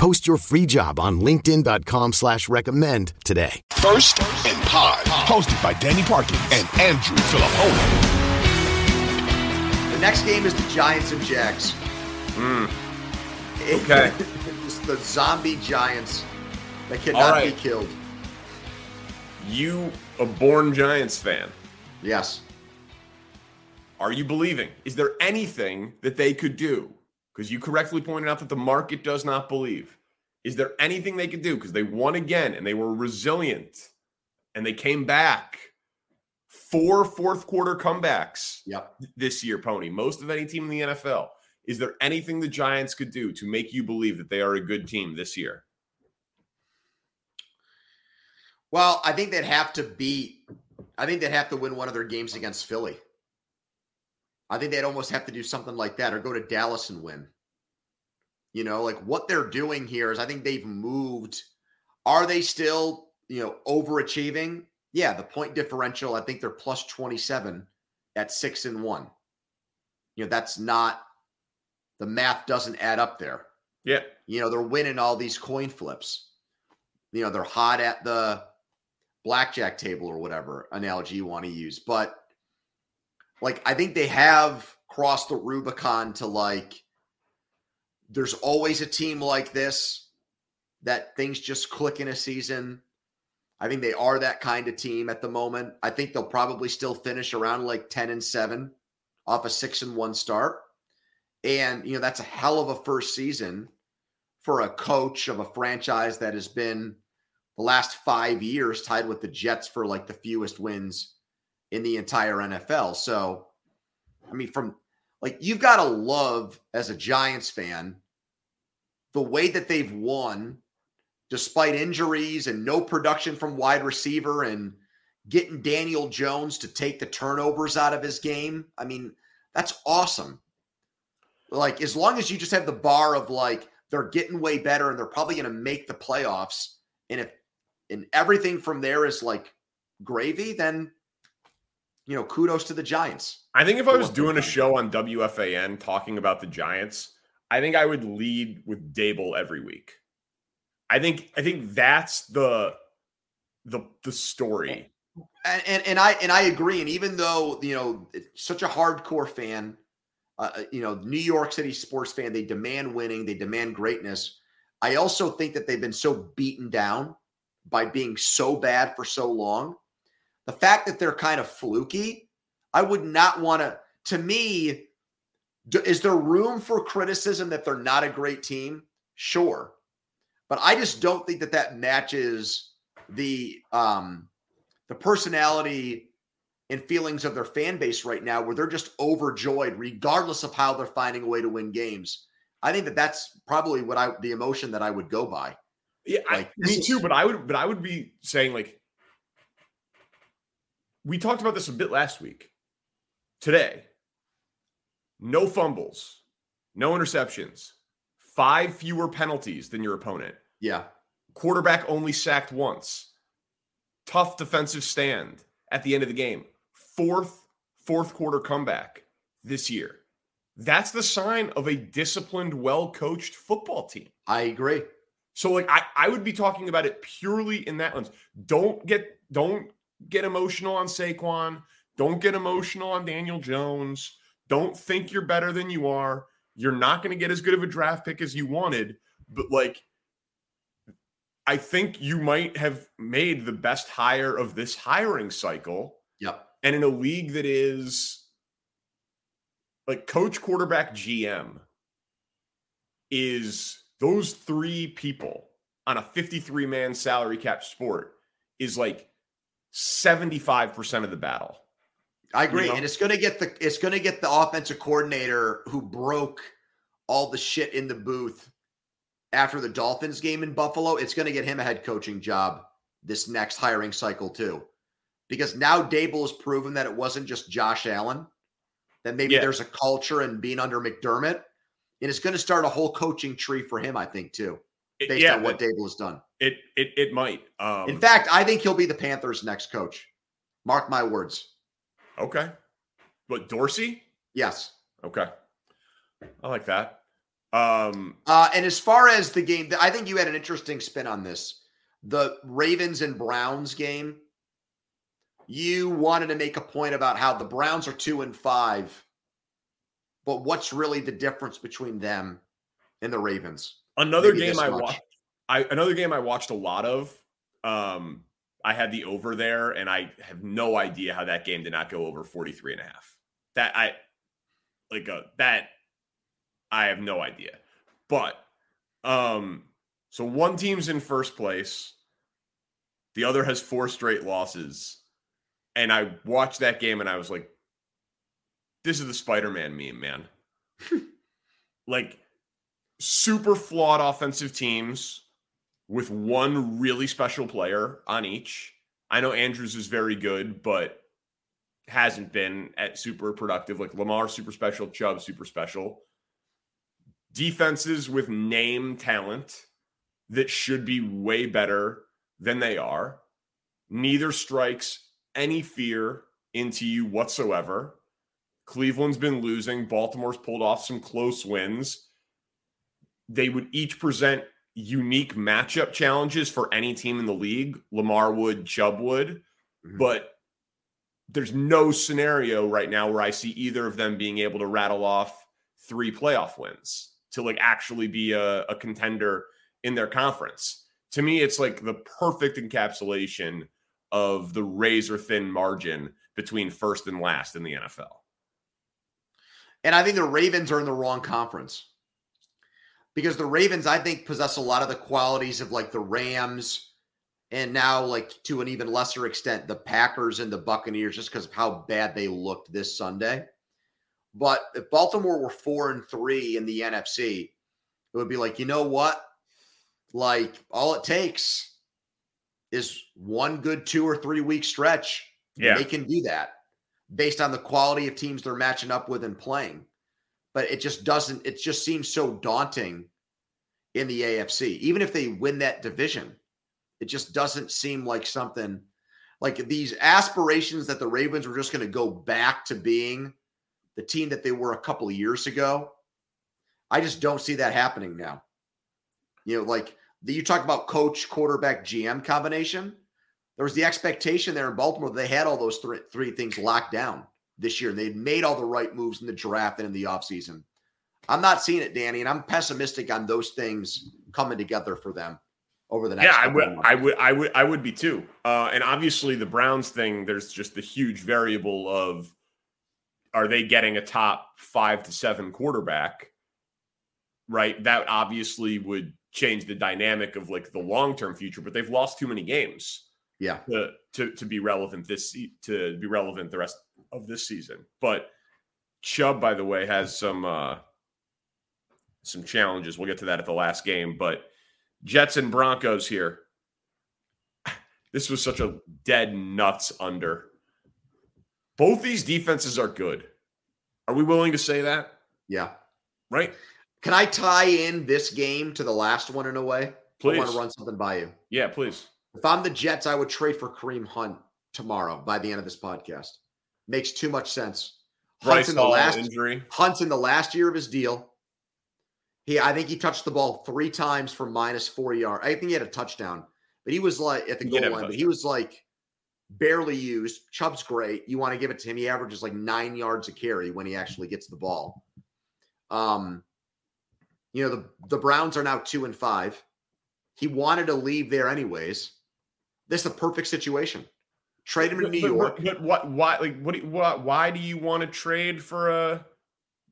Post your free job on LinkedIn.com slash recommend today. First and Pod, hosted by Danny Parkin and Andrew Fillipponi. The next game is the Giants and Jags. Hmm. Okay. it's the zombie Giants that cannot right. be killed. You, a born Giants fan, Yes. are you believing? Is there anything that they could do? Because you correctly pointed out that the market does not believe. Is there anything they could do? Because they won again and they were resilient and they came back. Four fourth quarter comebacks Yep. this year, Pony. Most of any team in the NFL. Is there anything the Giants could do to make you believe that they are a good team this year? Well, I think they'd have to beat. I think they'd have to win one of their games against Philly. I think they'd almost have to do something like that, or go to Dallas and win. You know, like what they're doing here is, I think they've moved. Are they still, you know, overachieving? Yeah, the point differential. I think they're plus twenty seven at six and one. You know, that's not. The math doesn't add up there. Yeah. You know, they're winning all these coin flips. You know, they're hot at the blackjack table or whatever analogy you want to use. But like, I think they have crossed the Rubicon to like, there's always a team like this that things just click in a season. I think they are that kind of team at the moment. I think they'll probably still finish around like 10 and 7 off a 6 and 1 start. And, you know, that's a hell of a first season for a coach of a franchise that has been the last five years tied with the Jets for like the fewest wins in the entire NFL. So, I mean, from like you've got to love as a Giants fan the way that they've won despite injuries and no production from wide receiver and getting Daniel Jones to take the turnovers out of his game. I mean, that's awesome. Like, as long as you just have the bar of like, they're getting way better and they're probably going to make the playoffs. And if, and everything from there is like gravy, then, you know, kudos to the Giants. I think if I was doing a show on WFAN talking about the Giants, I think I would lead with Daboll every week. I think I think that's the the the story. and, and and I and I agree. And even though you know such a hardcore fan, uh, you know New York City sports fan, they demand winning, they demand greatness. I also think that they've been so beaten down by being so bad for so long. The fact that they're kind of fluky, I would not want to. To me, is there room for criticism that they're not a great team? Sure, but I just don't think that that matches the um the personality and feelings of their fan base right now where they're just overjoyed regardless of how they're finding a way to win games i think that that's probably what i the emotion that i would go by Yeah, I, Like, this me too. But I would but I would be saying like we talked about this a bit last week. Today, no fumbles, no interceptions, five fewer penalties than your opponent. yeah quarterback only sacked once. Tough defensive stand at the end of the game. Fourth fourth quarter comeback this year. That's the sign of a disciplined, well-coached football team. i agree So like I, I would be talking about it purely in that lens. Don't get don't get emotional on Saquon. Don't get emotional on Daniel Jones. Don't think you're better than you are. You're not going to get as good of a draft pick as you wanted, but like I think you might have made the best hire of this hiring cycle. yep And in a league that is like coach, quarterback, GM is those three people on a 53 man salary cap sport is like 75% of the battle. i agree know? and it's going to get the it's going to get the offensive coordinator who broke all the shit in the booth after the dolphins game in buffalo it's going to get him a head coaching job this next hiring cycle too. Because now Daboll has proven that it wasn't just Josh Allen, that maybe Yeah. there's a culture and being under McDermott. And it's going to start a whole coaching tree for him, I think, too, based yeah, on what Daboll has done. it it it might. Um, In fact, I think he'll be the Panthers' next coach. Mark my words. okay. But Dorsey? Yes. Okay. I like that. Um, Uh, and as far as the game, I think you had an interesting spin on this. The Ravens and Browns game. You wanted to make a point about how the Browns are two and five, but what's really the difference between them and the Ravens? Another Maybe game I much. watched. I another game I watched a lot of. Um, I had the over there, and I have no idea how that game did not go over 43 and a half. That I like uh, that I have no idea. But um so one team's in first place, the other has four straight losses. And I watched that game and I was like, this is the Spider-Man meme, man. like super flawed offensive teams with one really special player on each. I know Andrews is very good, but hasn't been at super productive. Like Lamar, super special, Chubb, super special. Defenses with name talent that should be way better than they are. Neither strikes any fear into you whatsoever. Cleveland's been losing. Baltimore's pulled off some close wins. They would each present unique matchup challenges for any team in the league. Lamar would, Chubb would, Mhm. but there's no scenario right now where I see either of them being able to rattle off three playoff wins to like actually be a, a contender in their conference. To me, it's like the perfect encapsulation of the razor thin margin between first and last in the NFL. And I think the Ravens are in the wrong conference because the Ravens, I think, possess a lot of the qualities of like the Rams and now, like to an even lesser extent, the Packers and the Buccaneers, just because of how bad they looked this Sunday. But if Baltimore were four and three in the NFC, it would be like, you know what? Like, all it takes is one good two or three week stretch. Yeah. They can do that based on the quality of teams they're matching up with and playing. But it just doesn't, it just seems so daunting in the AFC. Even if they win that division, it just doesn't seem like something like these aspirations that the Ravens were just going to go back to being the team that they were a couple of years ago. I just don't see that happening now. You know, like you talk about coach, quarterback, GM combination. There was the expectation there in Baltimore that they had all those three, three things locked down this year. And they'd made all the right moves in the draft and in the offseason. I'm not seeing it, Danny, and I'm pessimistic on those things coming together for them over the next. yeah, I would. I would, I would, I would be too. Uh, and obviously, the Browns thing. There's just the huge variable of are they getting a top five to seven quarterback? Right, that obviously would change the dynamic of like the long term future. But they've lost too many games Yeah. to to to be relevant this to be relevant the rest of this season. But Chubb, by the way, has some uh some challenges. We'll get to that at the last game, but Jets and Broncos here. This was such a dead nuts under. Both these defenses are good. Are we willing to say that? Yeah. Right? Can I tie in this game to the last one in a way? Please. I want to run something by you. Yeah, please. If I'm the Jets, I would trade for Kareem Hunt tomorrow by the end of this podcast. Makes too much sense. Hunt's in the last injury. Hunt's in the last year of his deal. He, I think he touched the ball three times for minus four yards. I think he had a touchdown, but he was like at the He goal did have a line, but he was like barely used. Chubb's great. You want to give it to him. He averages like nine yards a carry when he actually gets the ball. Um, you know, the, the Browns are now two and five. He wanted to leave there anyways. This is a perfect situation. Trade him to New but- York. but, but what? Why? Like, what? Do you, what? Why do you want to trade for a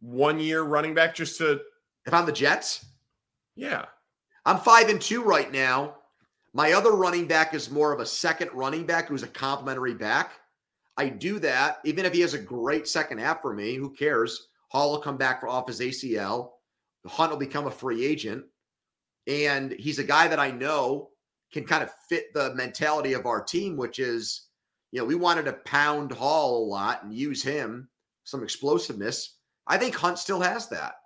one-year running back just to? If I'm the Jets, Yeah, I'm five and two right now. My other running back is more of a second running back who's a complimentary back. I do that even if he has a great second half for me. Who cares? Hall will come back for off his ACL. Hunt will become a free agent, and he's a guy that I know can kind of fit the mentality of our team, which is, you know, we wanted to pound Hall a lot and use him, some explosiveness. I think Hunt still has that.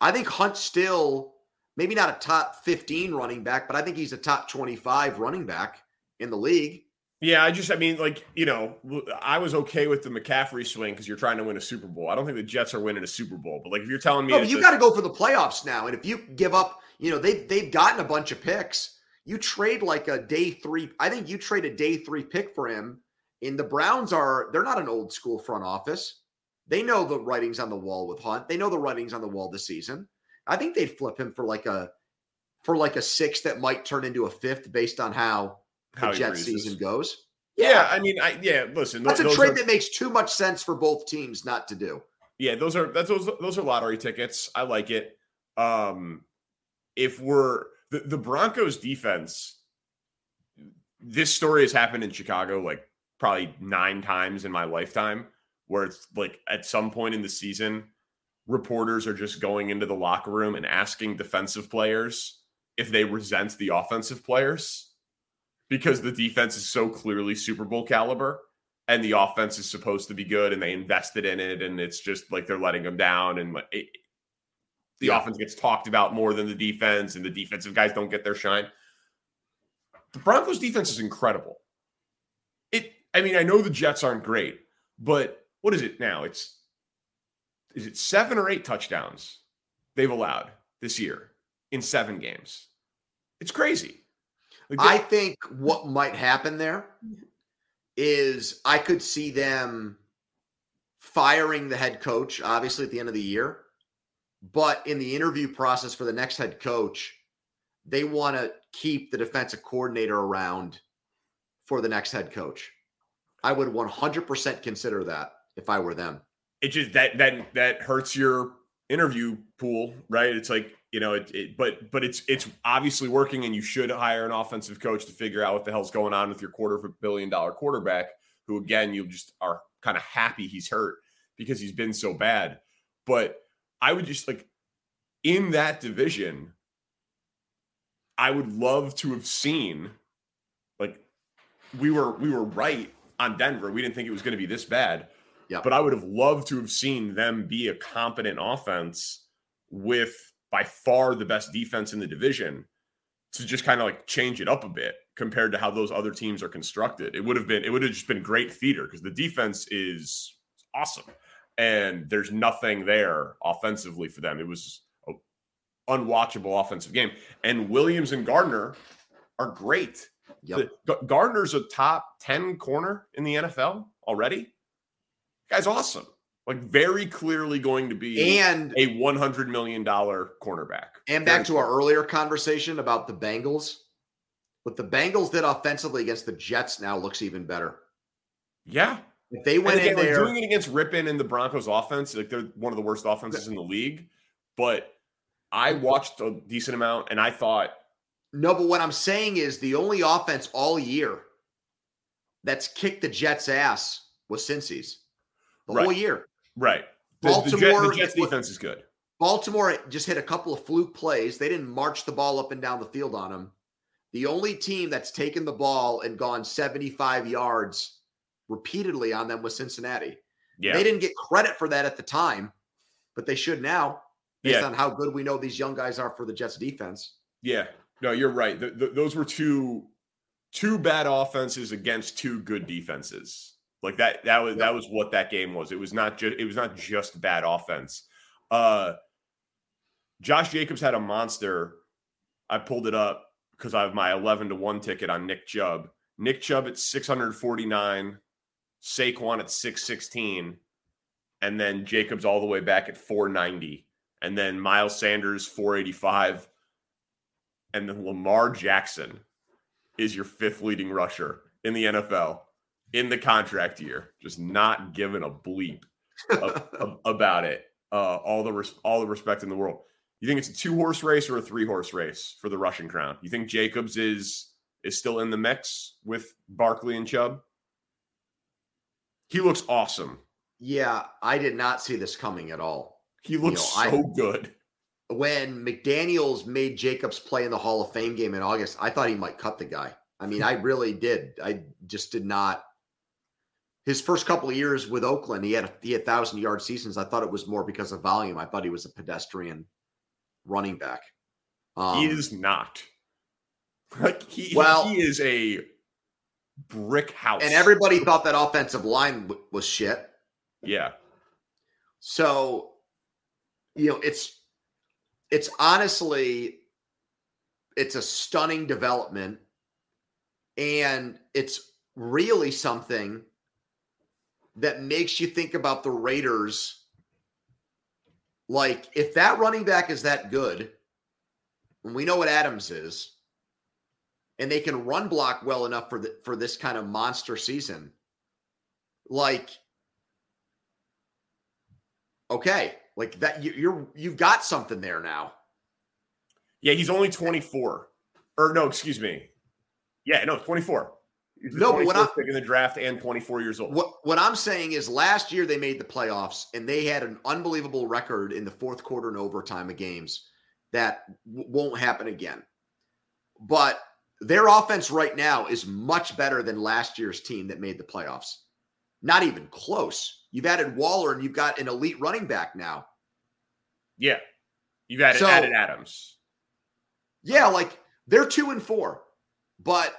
I think Hunt still, maybe not a top 15 running back, but I think he's a top 25 running back in the league. Yeah, I just, I mean, like, you know, I was okay with the McCaffrey swing because you're trying to win a Super Bowl. I don't think the Jets are winning a Super Bowl, but like, if you're telling me, no, you got to go for the playoffs now. And if you give up, you know, they they've gotten a bunch of picks. You trade like a day three. I think you trade a day three pick for him. And the Browns are, they're not an old school front office. They know the writings on the wall with Hunt. They know the writings on the wall this season. I think they'd flip him for like a, for like a six that might turn into a fifth based on how the Jet season goes. Yeah. yeah. I mean, I yeah. Listen, that's a trade are, that makes too much sense for both teams not to do. Yeah, those are that's those those are lottery tickets. I like it. Um, if we're the, the Broncos defense, this story has happened in Chicago like probably nine times in my lifetime, where it's like at some point in the season, reporters are just going into the locker room and asking defensive players if they resent the offensive players because the defense is so clearly Super Bowl caliber and the offense is supposed to be good and they invested in it and it's just like they're letting them down and it, the yeah. offense gets talked about more than the defense and the defensive guys don't get their shine. The Broncos defense is incredible. It I mean, I know the Jets aren't great, but what is it now? It's is it 7 or 8 touchdowns they've allowed this year in 7 games. It's crazy. I think what might happen there is I could see them firing the head coach, obviously at the end of the year. But in the interview process for the next head coach, they want to keep the defensive coordinator around for the next head coach. I would 100% consider that if I were them. It just that that that hurts your interview pool, right? It's like you know, it, it, but but it's it's obviously working, and you should hire an offensive coach to figure out what the hell's going on with your quarter of a billion dollar quarterback, who again you just are kind of happy he's hurt because he's been so bad. But I would just like in that division, I would love to have seen like we were we were right on Denver. We didn't think it was going to be this bad. Yeah. But I would have loved to have seen them be a competent offense with by far the best defense in the division to just kind of like change it up a bit compared to how those other teams are constructed. It would have been it would have just been great theater because the defense is awesome and there's nothing there offensively for them. It was an unwatchable offensive game. And Williams and Gardner are great. Yep. The, Gardner's a top 10 corner in the NFL already. Guy's awesome like very clearly going to be and a 100 million dollar cornerback. And back to our earlier conversation about the Bengals. What the Bengals did offensively against the Jets now looks even better. Yeah. If they went again, in there doing it against Rypien and the Broncos offense, like they're one of the worst offenses in the league. But I watched a decent amount and I thought No, but what I'm saying is the only offense all year that's kicked the Jets' ass was Cincy's the right. whole year. Right. Baltimore, the, the Jets defense is good. Baltimore just hit a couple of fluke plays. They didn't march the ball up and down the field on them. The only team that's taken the ball and gone 75 yards repeatedly on them was Cincinnati. Yeah. They didn't get credit for that at the time, but they should now based yeah. on how good we know these young guys are for the Jets defense. Yeah. No, you're right. The, the, those were two two bad offenses against two good defenses. Like that that was that was what that game was. It was not just it was not just bad offense. Uh Josh Jacobs had a monster. I pulled it up because I have my 11 to 1 ticket on Nick Chubb. Nick Chubb at 649, Saquon at 616, and then Jacobs all the way back at 490, and then Miles Sanders 485, and then Lamar Jackson is your fifth leading rusher in the NFL in the contract year, just not giving a bleep about it. Uh, all the res- all the respect in the world. You think it's a two horse race or a three horse race for the rushing crown? You think Jacobs is is still in the mix with Barkley and Chubb? He looks awesome. Yeah, I did not see this coming at all. He looks you know, so I, good. when McDaniels made Jacobs play in the Hall of Fame game in August, I thought he might cut the guy. I mean, I really did. I just did not. His first couple of years with Oakland, he had he had thousand yard seasons. I thought it was more because of volume. I thought he was a pedestrian running back. Um, he is not. Like he, well, he is a brick house, and everybody thought that offensive line w- was shit. Yeah. So, you know, it's it's honestly it's a stunning development and it's really something that makes you think about the Raiders like if that running back is that good and we know what Adams is and they can run block well enough for the, for this kind of monster season like okay like that, you, you're you've got something there now. Yeah, he's only 24. Or no, excuse me. Yeah, no, 24. He's no, but what I'm in the draft and 24 years old. What what I'm saying is, last year they made the playoffs and they had an unbelievable record in the fourth quarter and overtime of games that w- won't happen again. But their offense right now is much better than last year's team that made the playoffs. Not even close. You've added Waller and you've got an elite running back now. Yeah. You've added, so, added Adams. Yeah, like they're two and four. But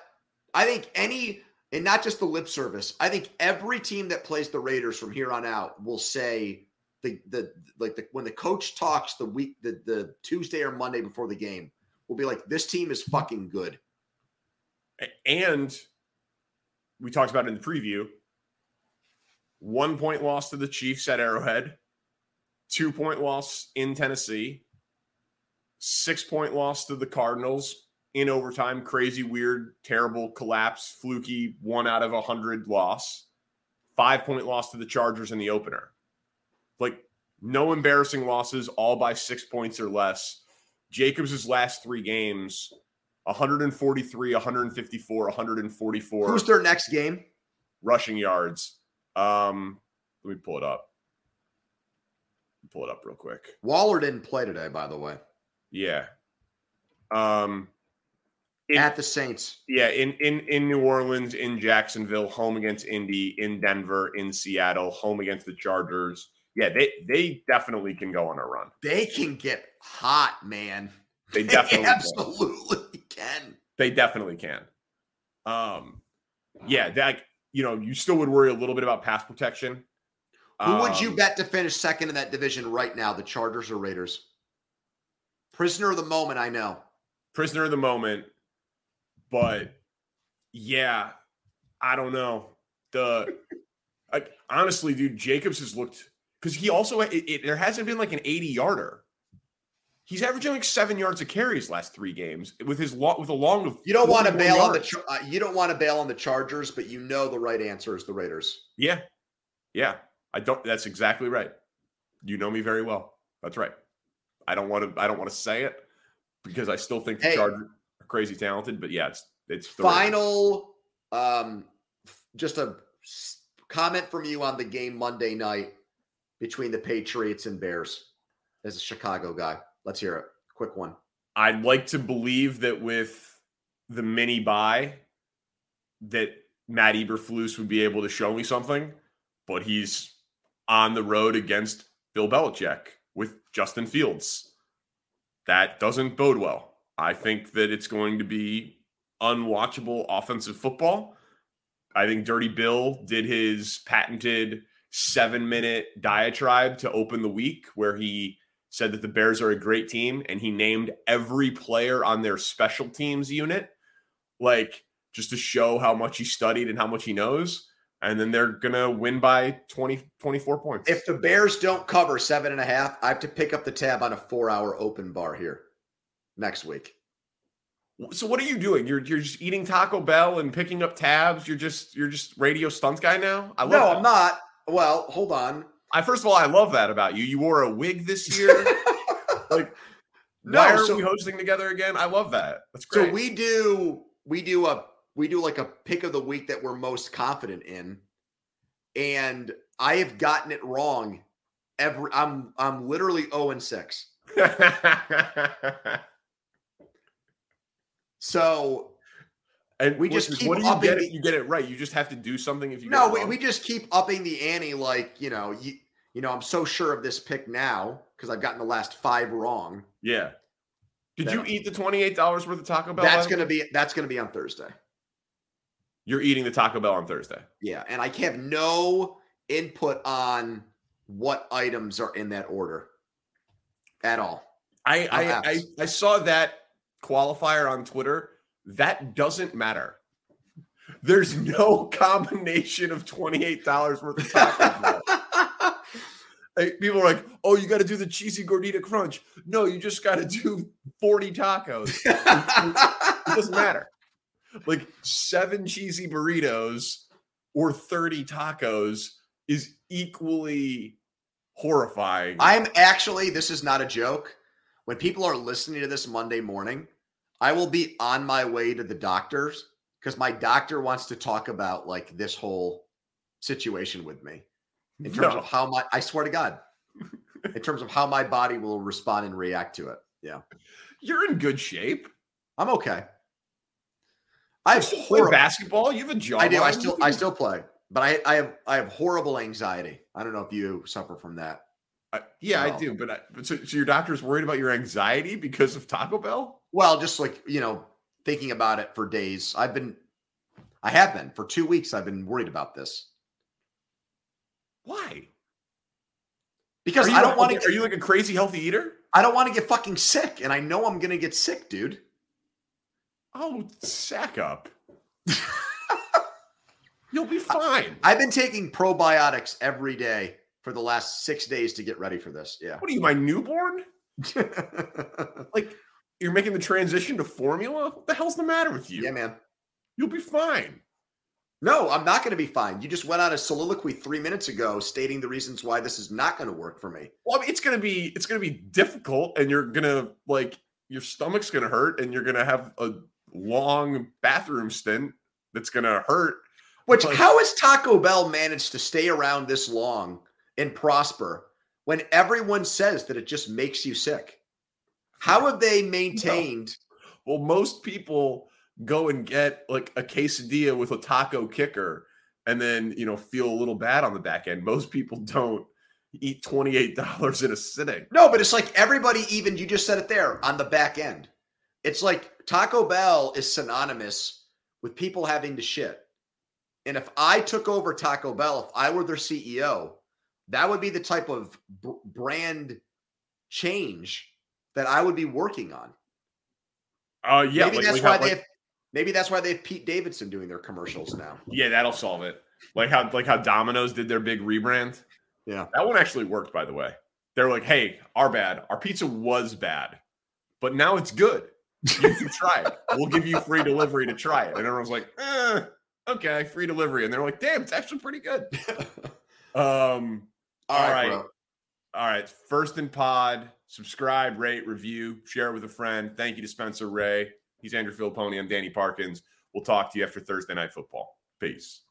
I think any, and not just the lip service, I think every team that plays the Raiders from here on out will say the the like the when the coach talks the week the the Tuesday or Monday before the game will be like, this team is fucking good. And we talked about in the preview, one point loss to the Chiefs at Arrowhead, two point loss in Tennessee, six point loss to the Cardinals in overtime. Crazy, weird, terrible collapse, fluky, one out of a hundred loss, five point loss to the Chargers in the opener. Like, no embarrassing losses, all by six points or less. Jacobs' last three games 143, 154, 144. Who's their next game? Rushing yards. Um, let me pull it up. Pull it up real quick. Waller didn't play today, by the way. Yeah. Um, in, at the Saints. Yeah, in in in New Orleans, in Jacksonville, home against Indy, in Denver, in Seattle, home against the Chargers. Yeah, they they definitely can go on a run. They can get hot, man. They definitely they absolutely can. They definitely can. Um, yeah, that you know, you still would worry a little bit about pass protection. Who um, would you um, bet to finish second in that division right now, the Chargers or Raiders? Prisoner of the moment, I know. Prisoner of the moment, but yeah, I don't know. The like honestly, dude, Jacobs has looked because he also it, it, there hasn't been like an 80 yarder. He's averaging like seven yards of carries last three games with his long with a long of. You don't want to bail yards. on the uh, you don't want to bail on the Chargers, but you know the right answer is the Raiders. Yeah, yeah, I don't. That's exactly right. You know me very well. That's right. I don't want to. I don't want to say it because I still think the hey, Chargers are crazy talented. But yeah, it's it's final. Um, just a comment from you on the game Monday night between the Patriots and Bears as a Chicago guy. Let's hear it. Quick one. I'd like to believe that with the mini bye, that Matt Eberflus would be able to show me something, but he's on the road against Bill Belichick with Justin Fields. That doesn't bode well. I think that it's going to be unwatchable offensive football. I think Dirty Bill did his patented seven minute diatribe to open the week where he said that the Bears are a great team and he named every player on their special teams unit, like just to show how much he studied and how much he knows. And then they're going to win by 20, 24 points. If the Bears don't cover seven and a half, I have to pick up the tab on a four hour open bar here next week. So what are you doing? You're you're just eating Taco Bell and picking up tabs. You're just you're just radio stunt guy now. I love no, that. I'm not. Well, hold on. I first of all, I love that about you. You wore a wig this year. like, no, why are so, we hosting together again? I love that. That's great. So we do we do a we do like a pick of the week that we're most confident in, and I have gotten it wrong every. I'm I'm literally zero and six. So and We just keep what do you upping get the- it? You get it right. You just have to do something if you no, we, we just keep upping the ante. Like you know, you you know, I'm so sure of this pick now because I've gotten the last five wrong. yeah. Did you eat the twenty eight dollars worth of Taco Bell? That's gonna be that's gonna be on Thursday. You're eating the Taco Bell on Thursday. Yeah, and I have no input on what items are in that order at all. I I, I. I saw that qualifier on Twitter. That doesn't matter. There's no combination of twenty eight dollars worth of Taco Bell. Like, people are like, "Oh, you got to do the cheesy gordita crunch." No, you just got to do forty tacos. It doesn't matter. Like seven cheesy burritos or thirty tacos is equally horrifying. I'm actually, this is not a joke. When people are listening to this Monday morning, I will be on my way to the doctor's because my doctor wants to talk about like this whole situation with me in terms No. of how my, I swear to God, in terms of how my body will respond and react to it. Yeah, You're in good shape. I'm okay. I have horrible, basketball. You have a job. I do. I still, I still play, but I, I have, I have horrible anxiety. I don't know if you suffer from that. I, yeah, I do. But, I, but so, so your doctor's worried about your anxiety because of Taco Bell? Well, just like, you know, thinking about it for days. I've been, I have been for two weeks. I've been worried about this Why? because I don't want to Are you like a crazy healthy eater? I don't want to get fucking sick. And I know I'm going to get sick, dude. Oh, sack up. You'll be fine. I've been taking probiotics every day for the last six days to get ready for this. Yeah. what are you, my newborn? Like you're making the transition to formula? What the hell's the matter with you? yeah, man. You'll be fine. No, I'm not going to be fine. You just went on a soliloquy three minutes ago stating the reasons why this is not going to work for me. Well, I mean, it's gonna be it's gonna be difficult, and you're gonna like your stomach's gonna hurt, and you're gonna have a long bathroom stint that's gonna hurt. Which, Like- how has Taco Bell managed to stay around this long and prosper when everyone says that it just makes you sick? How have they maintained? Well, most people go and get like a quesadilla with a taco kicker, and then you know feel a little bad on the back end. Most people don't eat twenty eight dollars in a sitting. No, but it's like everybody, even you just said it there on the back end. It's like Taco Bell is synonymous with people having to shit. And if I took over Taco Bell, if I were their CEO, that would be the type of b- brand change that I would be working on. Uh, yeah, maybe like- that's why they like- have, maybe that's why they have Pete Davidson doing their commercials now. yeah, that'll solve it. Like how like how Domino's did their big rebrand. Yeah. That one actually worked, by the way. They're like, hey, our bad. Our pizza was bad, but now it's good. You can try it. We'll give you free delivery to try it. And everyone's like, eh, okay, free delivery. And they're like, damn, it's actually pretty good. Um, All all right. right. All right. First and Pod, subscribe, rate, review, share it with a friend. Thank you to Spencer Ray. He's Andrew Fillipponi. I'm Danny Parkins. We'll talk to you after Thursday night football. Peace.